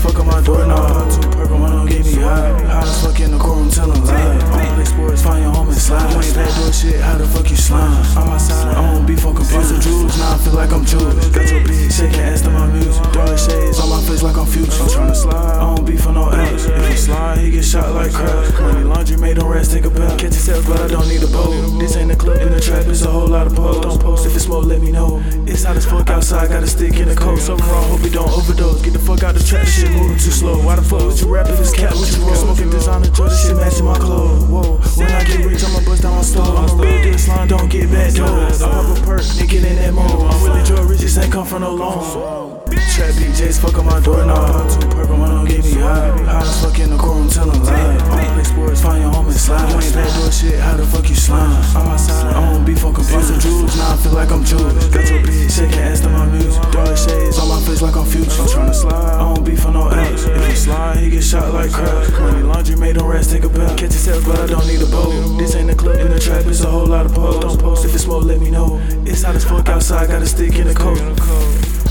fuck on my door now. Two perk on don't get me high. High as fuck in the courtroom, tell them lie. I play sports, find your home and slide. You ain't that door shit, how the fuck you slime? I'm outside, I don't beef on computer. Jewels, now I feel like I'm Jewish. Got your bitch shaking ass to my music. Dark shades on my face like I'm future. I'm tryna slide, I don't beef on no else. If he slide, he get shot like crap. Money laundry made on rest, take a bath. Catch yourself, but I don't need a boat. This ain't a club in the trap, it's a whole lot of It's hot as fuck outside, got a stick in the coat. Something wrong, hope you don't overdose. Get the fuck out the trap, this shit moving too slow. Why the fuck would you rap if it's cat with you roll? Smoking designer Jordan shit matching my clothes. Whoa, when I get rich, I'ma bust down my stove. I'ma roll this line, don't get back doors. I pop a perk, get in that mode. I'm really Joe Riches, ain't come from no loan. Trap BJ's fuck on my door now. Two perk on don't get me high. High as fuck in the courtroom, tell them lie. Don't play sports, find your home and slide. You ain't that door shit, how the fuck you slime? I'm outside, I don't beef on computer. Jewels, now I feel like I'm Jewish. Shot like. Money laundry made on rest, take a bath. Catch yourself, but I don't need a boat. This ain't a club in the trap, it's a whole lot of posts. Don't post if it's smoke, let me know. It's hot as fuck outside, got a stick in the coat.